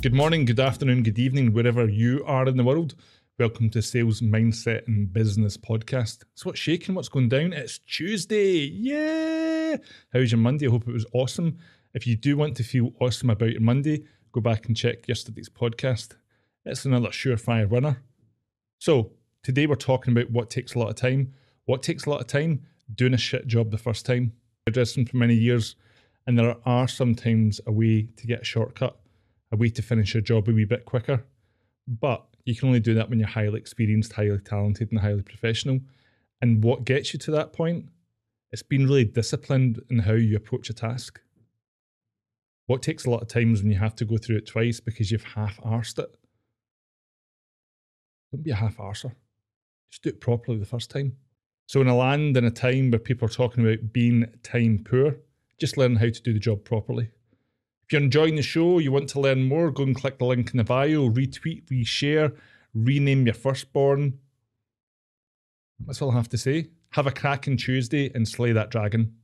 Good morning, good afternoon, good evening, wherever you are in the world. Welcome to Sales Mindset and Business Podcast. So, what's shaking? What's going down? It's Tuesday. Yeah. How's your Monday? I hope it was awesome. If you do want to feel awesome about your Monday, go back and check yesterday's podcast. It's another surefire winner. So, today we're talking about what takes a lot of time. What takes a lot of time? Doing a shit job the first time. I've dressed for many years, and there are sometimes a way to get a shortcut a way to finish your job a wee bit quicker. But you can only do that when you're highly experienced, highly talented, and highly professional. And what gets you to that point? It's being really disciplined in how you approach a task. What takes a lot of times when you have to go through it twice because you've half arsed it. Don't be a half arser. Just do it properly the first time. So, in a land in a time where people are talking about being time poor, just learn how to do the job properly. If you're enjoying the show, you want to learn more, go and click the link in the bio, retweet, reshare, rename your firstborn. That's all I have to say. Have a cracking Tuesday and slay that dragon.